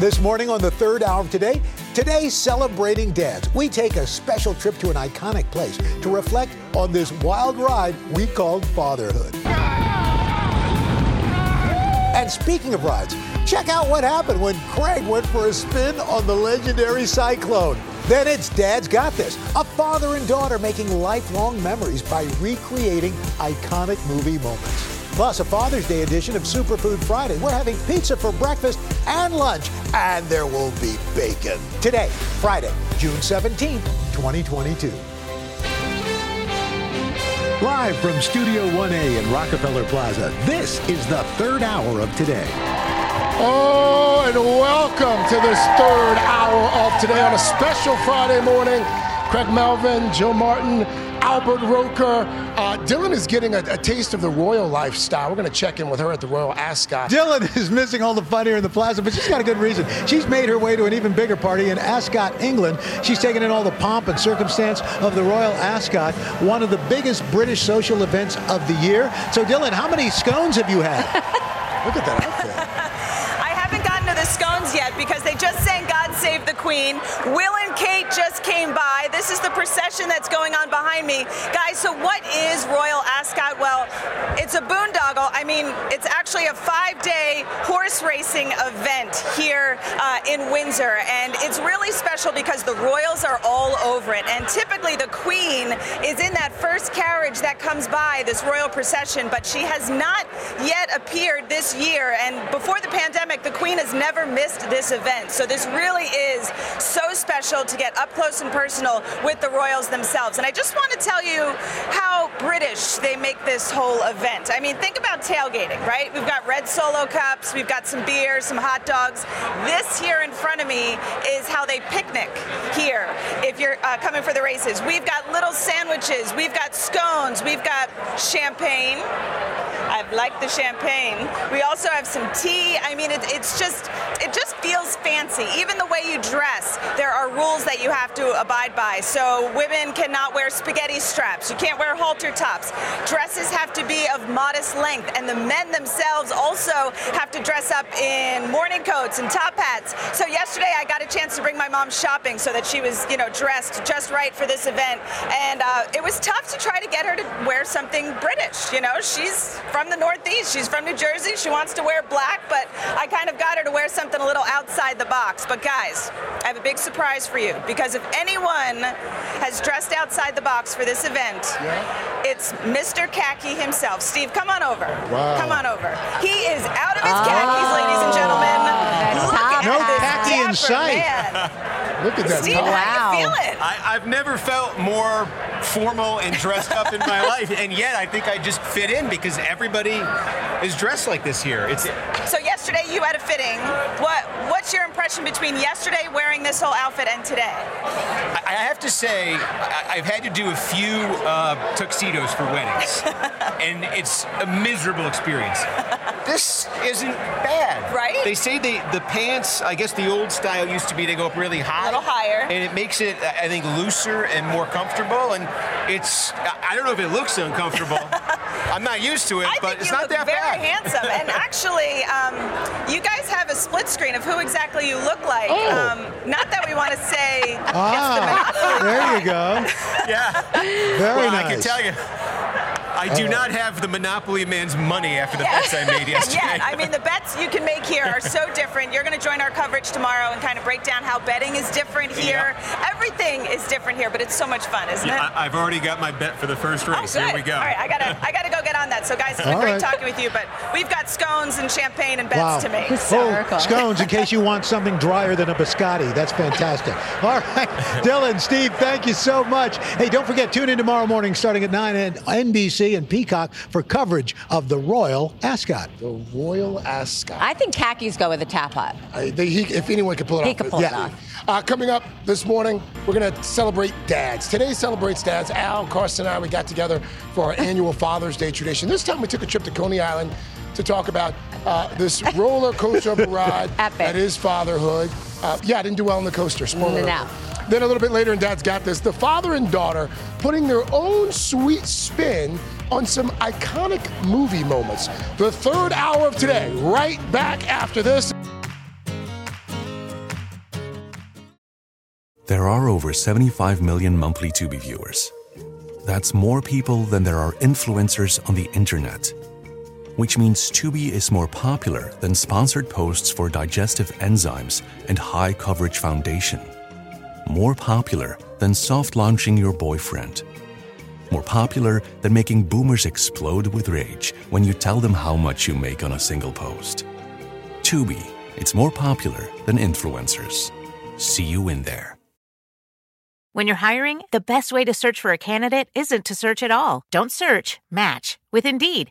This morning on the third hour of today, today celebrating dads. We take a special trip to an iconic place to reflect on this wild ride we called fatherhood. And speaking of rides, check out what happened when Craig went for a spin on the legendary Cyclone. Then it's Dad's Got This, a father and daughter making lifelong memories by recreating iconic movie moments. Plus, a Father's Day edition of Superfood Friday. We're having pizza for breakfast and lunch, and there will be bacon. Today, Friday, June 17th, 2022. Live from Studio 1A in Rockefeller Plaza, this is the third hour of today. Oh, and welcome to this third hour of today on a special Friday morning. Craig Melvin, Jill Martin, Albert Roker. Uh, Dylan is getting a, a, taste of the royal lifestyle. We're going to check in with her at the Royal Ascot. Dylan is missing all the fun here in the plaza, but she's got a good reason. She's made her way to an even bigger party in Ascot, England. She's taken in all the pomp and circumstance of the Royal Ascot, one of the biggest British social events of the year. So, Dylan, how many scones have you had? Look at that outfit. I haven't gotten to the scones yet because they just sang God Save the Queen. Will and Kate just came by. This is the procession that's going on behind me. Guys, so what is Royal Ascot? Well, it's a boondoggle. I mean, it's actually a five day horse racing event here uh, in Windsor. And it's really special because the royals are all over it. And typically the Queen is in that first carriage that comes by, this royal procession, but she has not yet appeared this year. And before the pandemic, the Queen has never missed this event. So this really is so special to get up close and personal with the royals themselves. And I just want to tell you how British they make this whole event. I mean, think about tailgating, right? We've got red solo cups, we've got some beer, some hot dogs. This here in front of me is how they picnic here if you're uh, coming for the races. We've got little sandwiches, we've got scones, we've got champagne. I've liked the champagne. We also have some tea. I mean, it, it's just, it just feels fancy. Even the way you dress, there are rules that you have to abide by. So women cannot wear spaghetti straps. You can't wear halter tops. Dresses have to be of modest length, and the men themselves also have to dress up in morning coats and top hats. So yesterday, I got a chance to bring my mom shopping so that she was, you know, dressed just right for this event, and uh, it was tough to try to get her to wear something British. You know, she's from the Northeast. She's from New Jersey. She wants to wear black, but I kind of got her to wear something a little outside the box. But guys, I have a big surprise for you because if anyone has dressed outside the box for this event, yeah. it's Mr. Khaki himself. Steve, come on over. Wow. Come on over. He is out of his oh, khakis, ladies and gentlemen. Look at no this khaki in sight. Man. Look at that. Steve, wow. how you feeling? I, I've never felt more formal and dressed up in my life, and yet I think I just fit in because everybody is dressed like this here. It's so yesterday you had a fitting. What what's your impression between yesterday wearing this whole outfit and today? I have to say I've had to do a few uh, tuxedos for weddings, and it's a miserable experience. This isn't bad, right? They say they the pants. I guess the old style used to be they go up really high, a little higher, and it makes it I think looser and more comfortable. And it's I don't know if it looks uncomfortable. I'm not used to it, I but it's not that very bad. Very handsome, and actually, um, you guys have a split screen of who exactly you look like. Oh. Um, not that we want to say ah, there you go. Yeah, very well, nice. I can tell you. I do not have the Monopoly man's money after the bets I made yesterday. yeah, I mean, the bets you can make here are so different. You're going to join our coverage tomorrow and kind of break down how betting is different here. Yeah. Everything is different here, but it's so much fun, isn't yeah, it? I, have already got my bet for the first oh, race. Oh, here we go. All right, I gotta, I gotta go get on that. So, guys, it's been All great right. talking with you, but we've got scones and champagne and bets wow. to make. Oh, scones in case you want something drier than a biscotti. That's fantastic. All right, Dylan, Steve, thank you so much. Hey, don't forget, tune in tomorrow morning starting at 9 at NBC. NBC and Peacock for coverage of the Royal Ascot. The Royal Ascot. I think khakis go with a tap hat. They, he, if anyone could pull it He off. could pull it yeah. off. Uh, coming up this morning, we're going to celebrate dads. Today celebrates dads. Al, Carson, and I, we got together for our annual Father's Day tradition. This time we took a trip to Coney Island to talk about uh, this roller coaster of a ride Epic. that is fatherhood. Uh, yeah, I didn't do well on the coaster. Spoiler. No. Then a little bit later and Dad's Got This, the father and daughter putting their own sweet spin on some iconic movie moments. The third hour of today, right back after this. There are over 75 million monthly Tubi viewers. That's more people than there are influencers on the internet. Which means Tubi is more popular than sponsored posts for digestive enzymes and high coverage foundation. More popular than soft launching your boyfriend. More popular than making boomers explode with rage when you tell them how much you make on a single post. Tubi, it's more popular than influencers. See you in there. When you're hiring, the best way to search for a candidate isn't to search at all. Don't search, match with Indeed.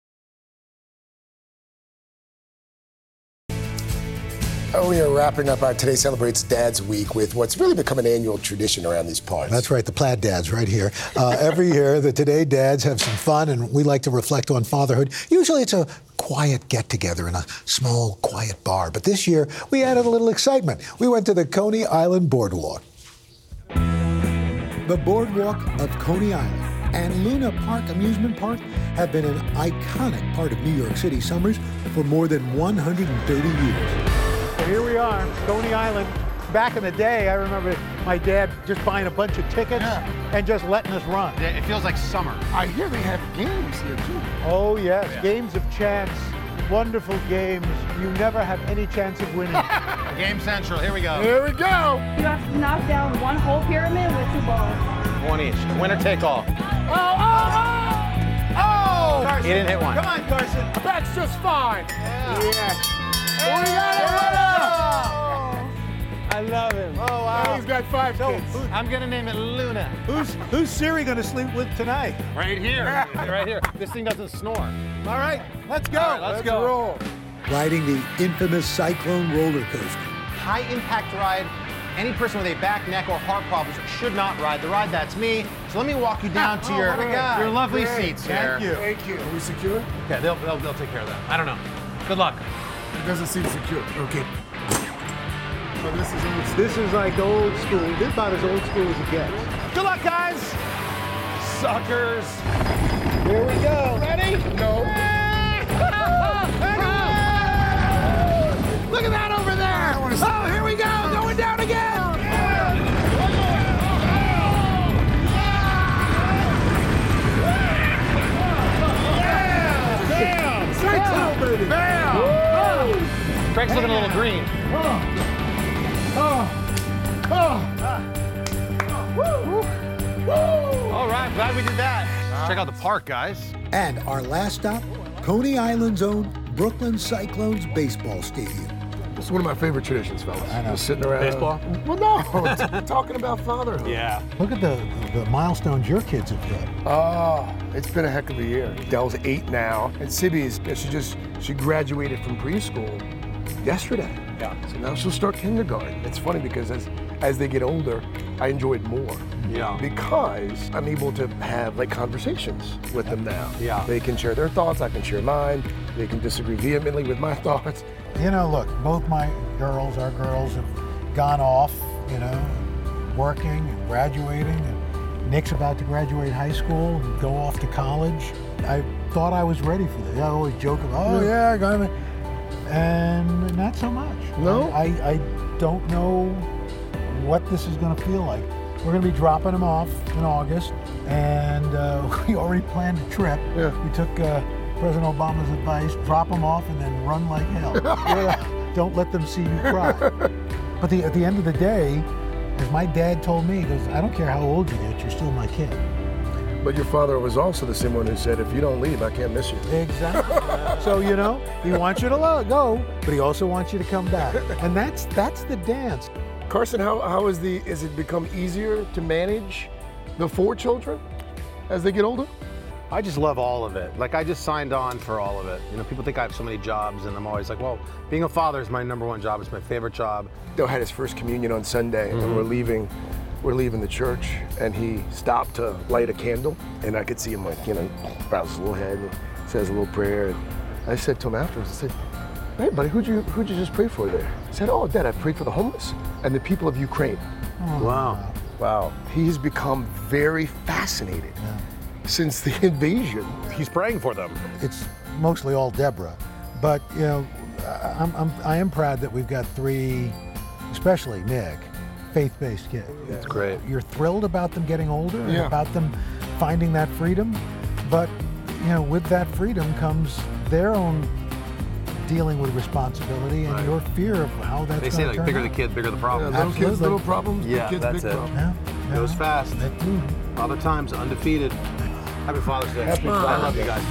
Oh, we are wrapping up our Today Celebrates Dad's Week with what's really become an annual tradition around these parts. That's right, the plaid dads right here. Uh, every year, the Today Dads have some fun, and we like to reflect on fatherhood. Usually, it's a quiet get together in a small, quiet bar. But this year, we added a little excitement. We went to the Coney Island Boardwalk. The Boardwalk of Coney Island and Luna Park Amusement Park have been an iconic part of New York City summers for more than 130 years. So here we are, Coney Island. Back in the day, I remember my dad just buying a bunch of tickets and just letting us run. It feels like summer. I hear they have games here, too. Oh, yes, games of chance, wonderful games. You never have any chance of winning. Game Central, here we go. Here we go. You have to knock down one whole pyramid with two balls. One each. Winner take all. Oh, oh, oh! Oh! He didn't hit one. Come on, Carson. That's just fine. Yeah. We got it. I love him. Oh, Oh, wow. he's got five So, kids. who- I'm gonna name it Luna. who's, who's Siri going to sleep with tonight? Right here. right here. This thing doesn't snore. All right, let's go. All right, let's go. roll. Riding the infamous Cyclone roller coaster. High impact ride. Any person with a back, neck, or heart problems should not ride the ride. That's me. So let me walk you down to Oh, your, what your lovely Great. seats here. Thank you. Thank you. Are we secure? Okay, they'll, they'll, they'll take care of that. I don't know. Good luck. It doesn't seem secure. Okay. So this is old school. This is like old school. This is about as old school as it gets. Good luck, guys. Suckers. Here we go. Ready? No. Craig's looking a little green. All right, glad we did that. Check out the park, guys. And our last stop, Coney Island's own Brooklyn Cyclones Baseball Stadium. This is one of my favorite traditions, fellas. I know. Just sitting around. Baseball? Well, no. talking about fatherhood. Yeah. Look at the, the milestones your kids have hit. Oh, it's been a heck of a year. Dell's eight now, and Sibby's she just she graduated from preschool yesterday. Yeah. So now she'll start kindergarten. It's funny because as as they get older, I enjoy it more. Yeah. Because I'm able to have like conversations with them now. Yeah. They can share their thoughts. I can share mine. They can disagree vehemently with my thoughts, You know, look, both my girls, our girls, have gone off, you know, working and graduating. And Nick's about to graduate high school and go off to college. I thought I was ready for this. I always joke about, oh, yeah, I got it. And not so much. No? I, I don't know what this is going to feel like. We're going to be dropping them off in August, and uh, we already planned a trip. Yeah. We took uh, President Obama's advice: drop them off and then run like hell. Yeah. Don't let them see you cry. But the, at the end of the day, as my dad told me, he goes, "I don't care how old you get, you're still my kid." But your father was also the same one who said, if you don't leave, I can't miss you. Exactly. so you know, he wants you to lo- go, but he also wants you to come back, and that's that's the dance. Carson, how, how is the is it become easier to manage the four children as they get older? I just love all of it. Like I just signed on for all of it. You know, people think I have so many jobs, and I'm always like, well, being a father is my number one job. It's my favorite job. Bill had his first communion on Sunday, and we're mm-hmm. leaving. We're leaving the church, and he stopped to light a candle, and I could see him like, you know, bows his little head, and says a little prayer. And I said to him afterwards, I said, "Hey, buddy, who'd you who'd you just pray for there?" He said, "Oh, Dad, I prayed for the homeless and the people of Ukraine." Hmm. Wow. Wow, He's become very fascinated since the invasion. He's praying for them. it's mostly all Deborah. But you know, I'm, I'm I am proud that we've got three, especially Nick, faith-based kids. That's great. You're thrilled about them getting older and about them finding that freedom, but you know, with that freedom comes their own dealing with responsibility and Right. your fear of how that's They say like turn bigger out. the kid, bigger the problem. Yeah, problem. little kids, Absolutely. little problems. Yeah, kids, that's big it. problems. Yeah, yeah. Goes fast. That too. Father times undefeated. Happy Father's Day. Happy I love you guys.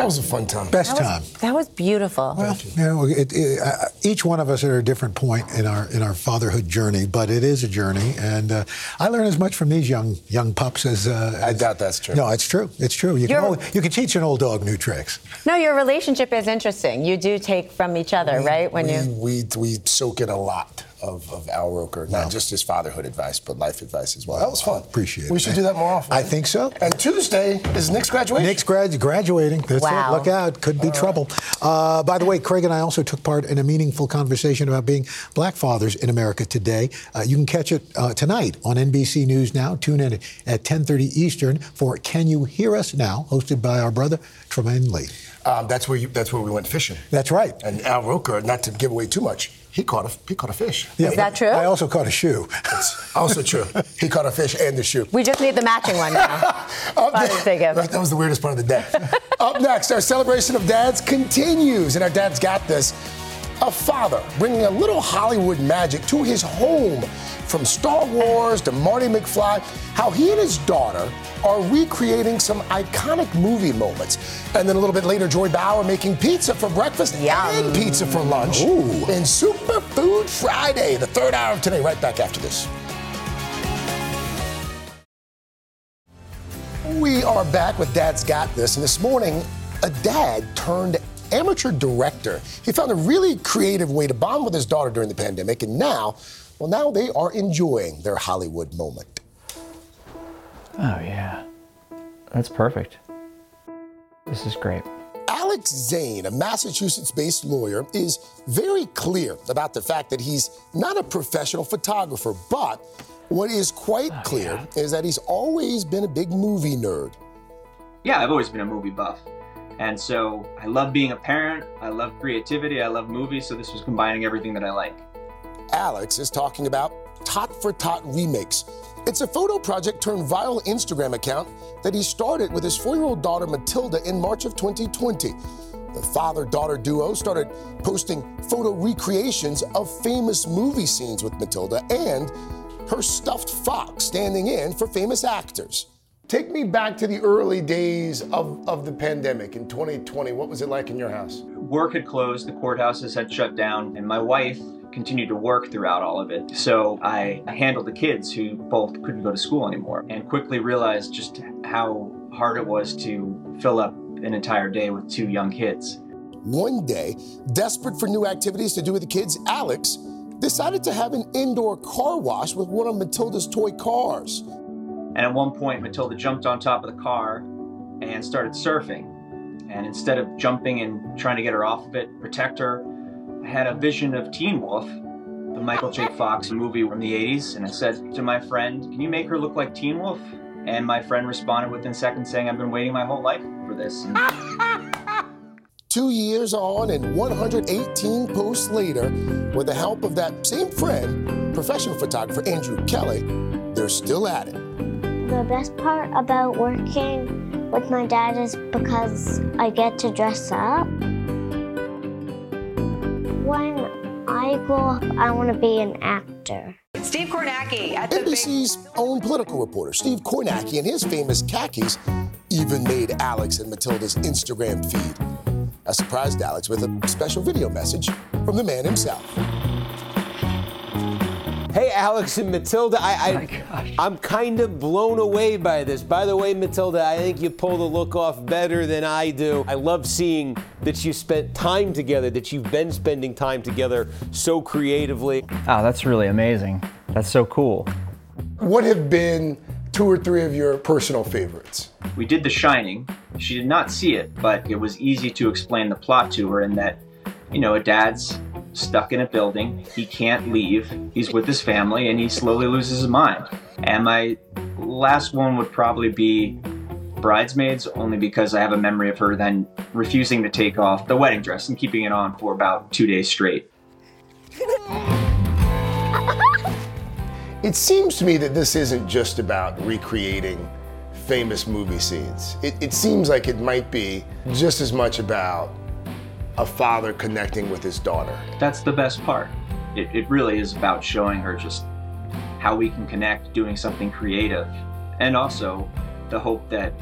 That was a fun time. Best That time. was, that was beautiful. Well, you know, it, it, uh, each one of us are at a different point in our in our fatherhood journey, but it is a journey, and uh, I learn as much from these young young pups as. Uh, I as- doubt that's true. No, it's true. It's true. You can You're- always, you can teach an old dog new tricks. no, your relationship is interesting. You do take from each other, right? When we, you we we soak it a lot of, of Al Roker, not just his fatherhood advice, but life advice as well. That was fun. Appreciate it. We should do that more often. I think so. And Tuesday is Nick's graduation. Nick's grad- graduating. That's Wow. it. Look out. Could be trouble. Uh, by the way, Craig and I also took part in a meaningful conversation about being black fathers in America today. Uh, you can catch it uh, tonight on NBC News Now. Tune in at 10.30 Eastern for Can You Hear Us Now, hosted by our brother, Trymaine Lee. Um, that's where you, that's where we went fishing. That's right. And Al Roker, not to give away too much, he caught a he caught a fish. Yeah, Is that true? I also caught a shoe. It's also true. He caught a fish and the shoe. we just need the matching one now. Up Father's next- Day that was the weirdest part of the day. Up next, our celebration of dads continues, and our dad's got this. A father bringing a little Hollywood magic to his home, from Star Wars to Marty McFly. How he and his daughter are recreating some iconic movie moments, and then a little bit later, Joy Bauer making pizza for breakfast Yum. and pizza for lunch. Ooh. In Superfood Friday, the third hour of today. Right back after this. We are back with Dad's Got This, and this morning, a dad turned amateur director. He found a really creative way to bond with his daughter during the pandemic, and now, well, now they are enjoying their Hollywood moment. Oh, yeah. That's perfect. This is great. Alex Zane, a Massachusetts based lawyer, is very clear about the fact that he's not a professional photographer, but what is quite oh, clear is that he's always been a big movie nerd. yeah, I've always been a movie buff. And so I love being a parent, I love creativity, I love movies, so this was combining everything that I like. Alex is talking about Tot for Tot Remakes. It's a photo project turned viral Instagram account that he started with his four year old daughter Matilda in March of 2020. The father daughter duo started posting photo recreations of famous movie scenes with Matilda and her stuffed fox standing in for famous actors. Take me back to the early days of, of the pandemic in 2020. What was it like in your house? Work had closed, the courthouses had shut down, and my wife continued to work throughout all of it. So I, I handled the kids who both couldn't go to school anymore and quickly realized just how hard it was to fill up an entire day with two young kids. One day, desperate for new activities to do with the kids, Alex decided to have an indoor car wash with one of Matilda's toy cars. And at one point, Matilda jumped on top of the car and started surfing. And instead of jumping and trying to get her off of it, protect her, I had a vision of Teen Wolf, the Michael J. Fox movie from the 80s, and I said to my friend, Can you make her look like Teen Wolf? And my friend responded within seconds saying, I've been waiting my whole life for this. Two years on and 118 posts later, with the help of that same friend, professional photographer Andrew Kelly, they're still at it. The best part about working with my dad is because I get to dress up. When I grow up, I want to be an actor. Steve Kornacki at NBC's own political reporter, Steve Kornacki, and his famous khakis even made Alex and Matilda's Instagram feed. I surprised Alex with a special video message from the man himself. Hey, Alex and Matilda, I, I oh I'm kind of blown away by this. By the way, Matilda, I think you pull the look off better than I do. I love seeing that you spent time together, that you've been spending time together so creatively. Oh, that's really amazing. That's so cool. What have been two or three of your personal favorites? We did The Shining. She did not see it, but it was easy to explain the plot to her in that, you know, a dad's stuck in a building. He can't leave. He's with his family and he slowly loses his mind. And my last one would probably be Bridesmaids, only because I have a memory of her then refusing to take off the wedding dress and keeping it on for about two days straight. It seems to me that this isn't just about recreating famous movie scenes. It, it seems like it might be just as much about a father connecting with his daughter. That's the best part. It, it really is about showing her just how we can connect, doing something creative, and also the hope that,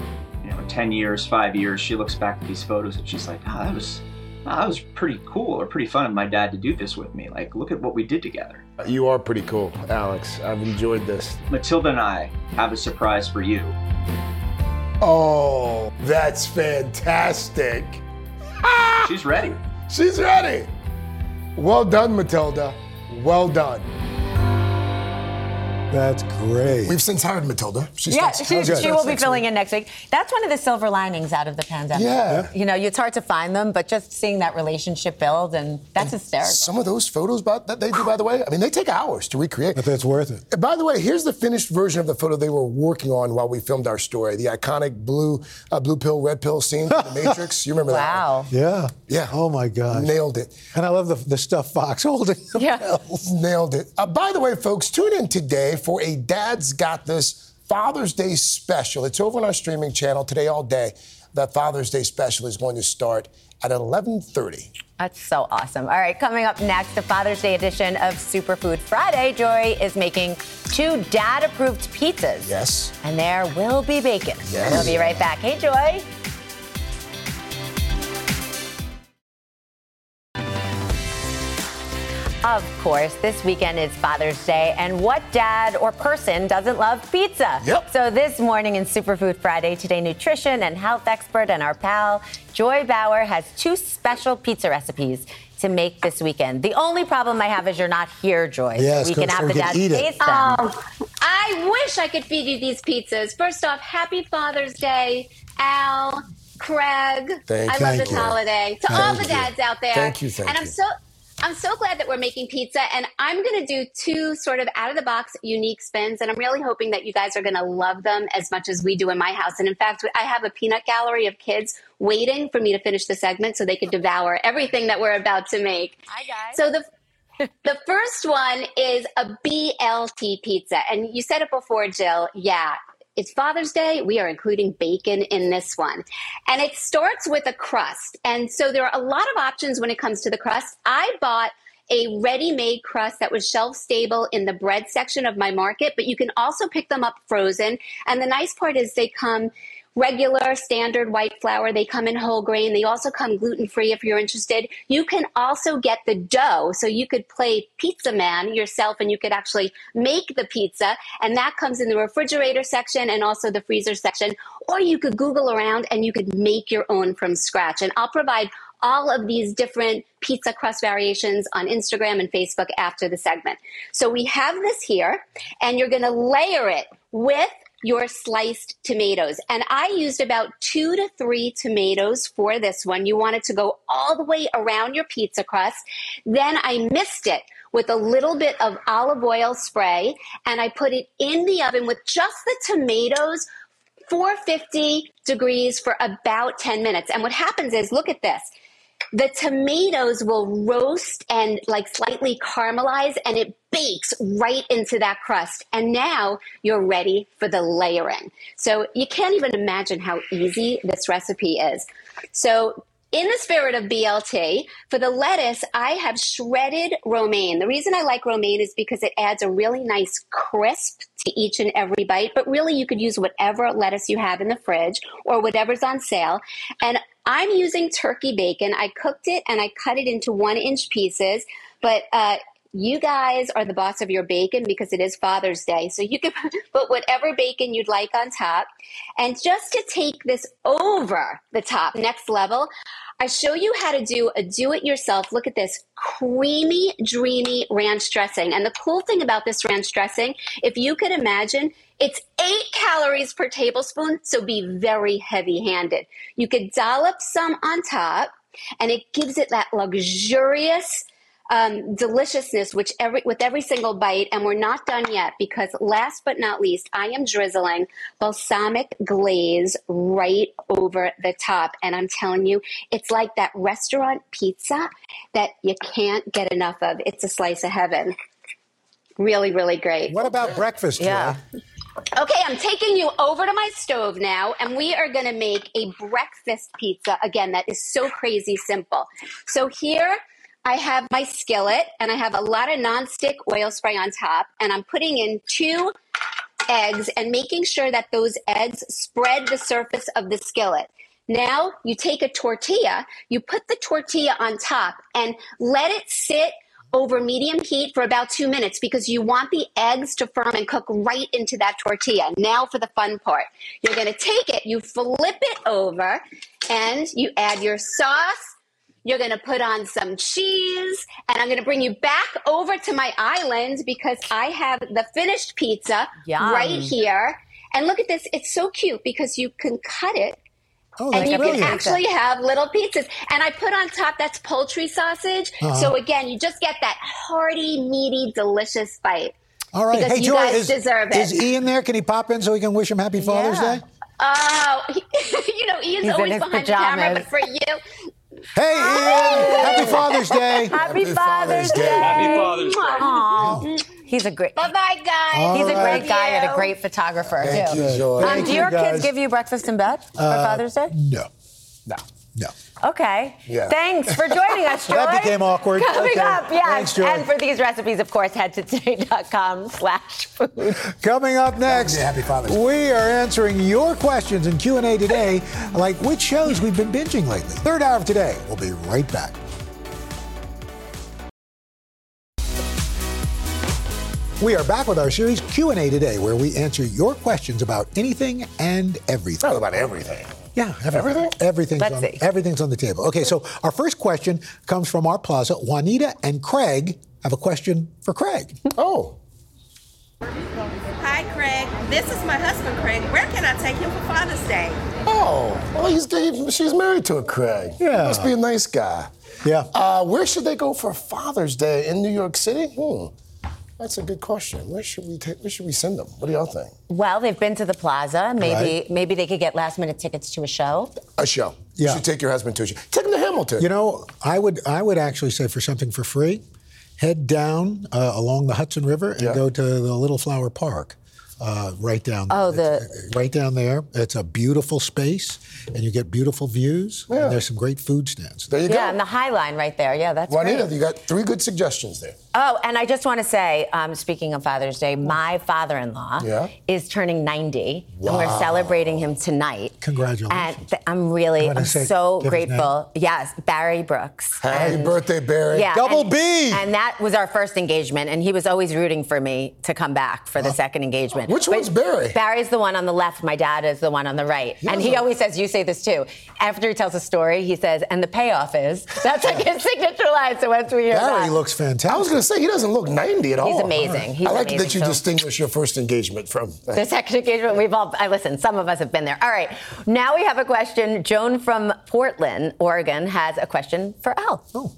you know, 10 years, five years, she looks back at these photos and she's like, oh, that was, oh, that was pretty cool or pretty fun of my dad to do this with me. Like, look at what we did together. You are pretty cool, Alex. I've enjoyed this. Matilda and I have a surprise for you. Oh, that's fantastic. She's ready. She's ready. Well done, Matilda. Well done. That's great. We've since hired Matilda. She's yeah, starts- she, How's she will be filling week. in next week. That's one of the silver linings out of the pandemic. Yeah. You know, it's hard to find them, but just seeing that relationship build, and that's hysterical. Some of those photos by, that they do, by the way, I mean, they take hours to recreate. But that's worth it. And By the way, here's the finished version of the photo they were working on while we filmed our story. The iconic blue, uh, blue pill, red pill scene from The Matrix. You remember that? Wow. Yeah. Yeah. Oh my gosh. Nailed it. And I love the, the stuff Fox holding. the Yeah. Nailed it. Uh, by the way, folks, tune in today for a Dad's Got This Father's Day special. It's over on our streaming channel today all day. That Father's Day special is going to start at 11:30. That's so awesome. All right, coming up next, the Father's Day edition of Superfood Friday. Joy is making two dad approved pizzas. Yes. And there will be bacon. Yes. We'll be right back. Hey, Joy. Of course, this weekend is Father's Day, and what dad or person doesn't love pizza? Yep. So this morning in Superfood Friday, today nutrition and health expert and our pal Joy Bauer has two special pizza recipes to make this weekend. The only problem I have is you're not here, Joy. Yes, we can have we the can dads eat it. taste them. Oh, I wish I could feed you these pizzas. First off, happy Father's Day, Al, Craig. Thank- I love this you. holiday. To all Thank the you. dads out there. Thank you, thank and I'm you. so I'm so glad that we're making pizza and I'm going to do two sort of out of the box unique spins and I'm really hoping that you guys are going to love them as much as we do in my house. And in fact, I have a peanut gallery of kids waiting for me to finish the segment so they could devour everything that we're about to make. Hi, guys. So the the first one is a BLT pizza. And you said it before, Jill. Yeah. It's Father's Day. We are including bacon in this one. And it starts with a crust. And so there are a lot of options when it comes to the crust. I bought a ready made crust that was shelf stable in the bread section of my market, but you can also pick them up frozen. And the nice part is they come regular standard white flour. They come in whole grain. They also come gluten free if you're interested. You can also get the dough. So you could play pizza man yourself and you could actually make the pizza. And that comes in the refrigerator section and also the freezer section. Or you could Google around and you could make your own from scratch. And I'll provide all of these different pizza crust variations on Instagram and Facebook after the segment. So we have this here, and you're going to layer it with your sliced tomatoes. And I used about two to three tomatoes for this one. You want it to go all the way around your pizza crust. Then I missed it with a little bit of olive oil spray and I put it in the oven with just the tomatoes 450 degrees for about 10 minutes. And what happens is, look at this. The tomatoes will roast and like slightly caramelize and it bakes right into that crust. And now you're ready for the layering. So you can't even imagine how easy this recipe is. So in the spirit of BLT, for the lettuce, I have shredded romaine. The reason I like romaine is because it adds a really nice crisp to each and every bite, but really you could use whatever lettuce you have in the fridge or whatever's on sale. And I'm using turkey bacon. I cooked it and I cut it into one inch pieces, but uh, you guys are the boss of your bacon because it is Father's Day. So you can put whatever bacon you'd like on top. And just to take this over the top, next level, I show you how to do a do it yourself. Look at this creamy, dreamy ranch dressing. And the cool thing about this ranch dressing, if you could imagine, it's eight calories per tablespoon, so be very heavy handed. You could dollop some on top, and it gives it that luxurious, um, deliciousness which every with every single bite and we're not done yet because last but not least i am drizzling balsamic glaze right over the top and i'm telling you it's like that restaurant pizza that you can't get enough of. It's a slice of heaven. Really really great. What about breakfast yeah Okay, I'm taking you over to my stove now, and we are going to make a breakfast pizza. Again, that is so crazy simple. So, here I have my skillet and I have a lot of nonstick oil spray on top, and I'm putting in two eggs and making sure that those eggs spread the surface of the skillet. Now you take a tortilla, you put the tortilla on top and let it sit over medium heat for about two minutes because you want the eggs to firm and cook right into that tortilla. Now for the fun part. You're going to take it, you flip it over, and you add your sauce you're going to put on some cheese, and I'm going to bring you back over to my island because I have the finished pizza Yum. right here. And look at this. It's so cute because you can cut it Oh, and you brilliant. can actually have little pizzas. And I put on top that's poultry sausage. Uh-huh. So again, you just get that hearty, meaty, delicious bite. All right. Because hey, you Joy, guys is, deserve it. is Ian there? Can he pop in so we can wish him Happy Father's Yeah. Day? Oh, you know, Ian's He's always his behind the camera, but for you, Hey, Ian! Happy Father's Day! Happy Father's Day. Happy Father's Day. Aw. He's a great. bye bye, guys. He's a All right. great guy and a great photographer Thank too. you, Joy. Um, Thank do you, your guys. kids give you breakfast in bed for Uh, Father's Day? No. No. No. Okay. Yeah. Thanks for joining us, Joy. That became awkward. Coming Okay. up, yes. Thanks, Joy. and for these recipes, of course, head to today.com slash food. Coming up next, happy Father's Day. we are answering your questions in Q&A today, like which shows we've been binging lately. Third hour of today. We'll be right back. We are back with our series Q&A today, where we answer your questions about anything and everything. Talk about everything. Yeah, everything. Everything's Let's on, see. everything's on the table. Okay, so our first question comes from our plaza. Juanita and Craig have a question for Craig. Oh. Hi, Craig. This is my husband, Craig. Where can I take him for Father's Day? Oh. Well, he's, he, she's married to a Craig. Yeah. Must be a nice guy. Yeah. Uh, where should they go for Father's Day in New York City? Hmm. That's a good question. Where should we take? Where should we send them? What do y'all think? Well, they've been to the plaza. Maybe Right. maybe they could get last minute tickets to a show. A show. Yeah. You should take your husband to a show. Take him to Hamilton. You know, I would I would actually say for something for free, head down uh, along the Hudson River and Yeah. go to the Little Flower Park. Uh, right down. Oh, it's- right down there. It's a beautiful space, and you get beautiful views. Yeah. And there's some great food stands. there you go. Yeah, go. and the High Line right there. Yeah, that's Juanita, great. you got three good suggestions there. Oh, and I just want to say, um, speaking of Father's Day, my father-in-law Yeah? is turning 90, and we're celebrating him tonight. Congratulations. And th- I'm really, I'm say- so grateful. Yes, Barry Brooks. Happy And- birthday, Barry. Yeah, Double and, B. And that was our first engagement, and he was always rooting for me to come back for the second engagement. Which But one's Barry? Barry's the one on the left. My dad is the one on the right. and he always says, "You say this too." After he tells a story, he says, "And the payoff is." That's like his signature line. So once we hear Barry that, looks fantastic. I was going to say he doesn't look 90 at all. He's amazing. He's I like amazing. that you So- distinguish your first engagement from. The second engagement, we've all, I listen, some of us have been there. All right, now we have a question. Joan from Portland, Oregon, has a question for Al. Oh.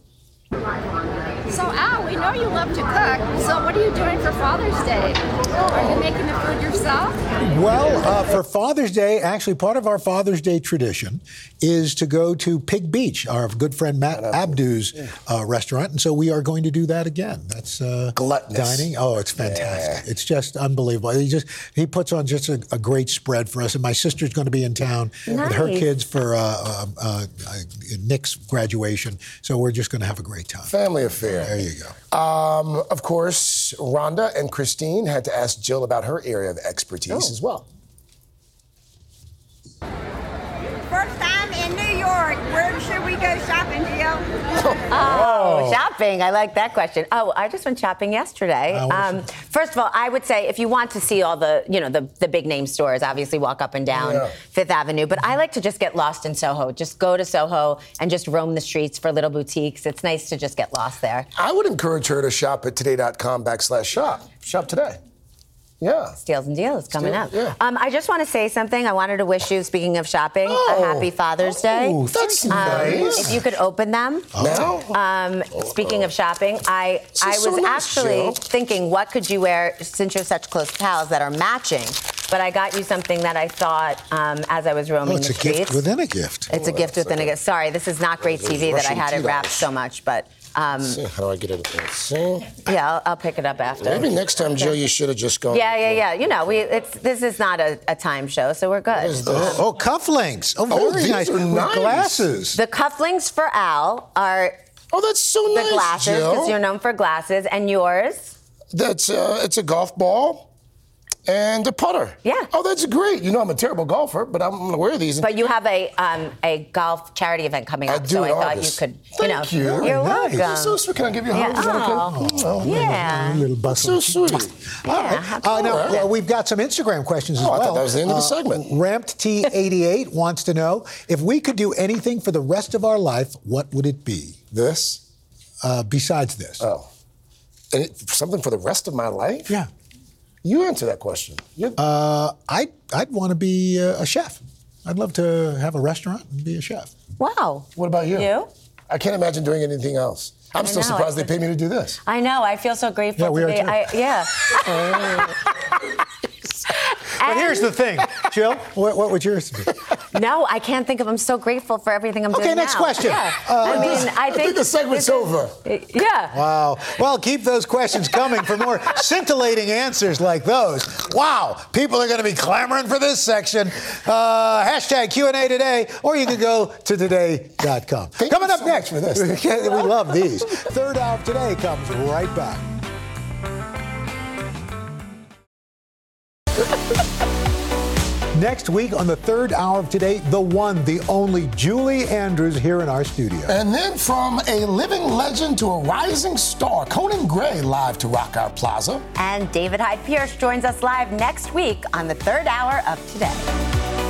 So, Al, we know you love to cook. So, what are you doing for Father's Day? Are you making the food yourself? Well, uh, for Father's Day, actually, part of our Father's Day tradition is to go to Pig Beach, our good friend Matt Abdoo's uh, restaurant, and so we are going to do that again. That's uh, Gluttonous. dining. Oh, it's fantastic! It's just unbelievable. He just he puts on just a, a great spread for us, and my sister's going to be in town with her kids for uh, uh, uh, uh, Nick's graduation, so we're just going to have a great Family affair. There you go. Um, of course, Rhonda and Christine had to ask Jill about her area of expertise as well. First time in New York. Where should we go shopping, Jill? Oh, shopping. I like that question. Oh, I just went shopping yesterday. Um, first of all, I would say if you want to see all the, you know, the, the big name stores, obviously walk up and down Yeah. Fifth Avenue. But I like to just get lost in Soho. Just go to Soho and just roam the streets for little boutiques. It's nice to just get lost there. I would encourage her to shop at today.com backslash shop. Shop today. Yeah. Steals and deals coming Steal- up. yeah. Um, I just want to say something. I wanted to wish you, speaking of shopping, a happy Father's Day. Oh, that's Um, nice. If you could open them. Now? Um, speaking of shopping, I This I is so was nice, actually Jill. thinking, what could you wear since you're such close pals that are matching? But I got you something that I thought um, as I was roaming Oh, it's the a streets. gift within a gift. It's a gift within a gift. Sorry, this is not great TV that I had it wrapped so much, but um, See, how do I get it? Let's see. yeah, I'll, I'll pick it up after. Maybe next time, Jill, you should have just gone. Yeah, yeah, yeah. You know, we it's this is not a, a time show, so we're good. Oh, oh, cufflinks. Oh, Oh, these nice. are nice. Glasses. The cufflinks for Al are Oh, that's so the nice, glasses Jill. because you're known for glasses, and yours. That's uh, it's a golf ball and a putter. Yeah. Oh, that's great. You know, I'm a terrible golfer, but I'm gonna wear these. But you have a um, a golf charity event coming I up, do so I in thought you could, you Thank know, you. are Nice. welcome. So sweet. Can I give you a hug? Is that okay? Oh, Oh, yeah. A little bustle. So sweet. All right. Uh, now, uh, we've got some Instagram questions as Oh, I well. thought that was the end of the Uh, segment. Ramped T88 wants to know if we could do anything for the rest of our life, what would it be? This? Uh, besides this. Oh. And it, something for the rest of my life? Yeah. You answer that question. You- Uh, I'd, I'd want to be uh, a chef. I'd love to have a restaurant and be a chef. Wow. what about you? You? I can't imagine doing anything else. I'm I still know, surprised they paid me to do this. I know. I feel so grateful Yeah, we to are be. too. I, yeah. But here's the thing, Jill, what, what would yours be? No, I can't think of. I'm so grateful for everything I'm Okay, doing next now. question. Yeah. Uh, I mean, this- I I think, think the segment's is- over. Yeah. Wow. Well, keep those questions coming for more scintillating answers like those. Wow. People are going to be clamoring for this section. Uh, hashtag Q&A today, or you can go to today.com. Thank Coming up so next. for this. we love these. Third hour of today comes right back. Next week on the third hour of today, the one, the only Julie Andrews here in our studio. And then from a living legend to a rising star, Conan Gray live to Rock Our Plaza. And David Hyde Pierce joins us live next week on the third hour of today.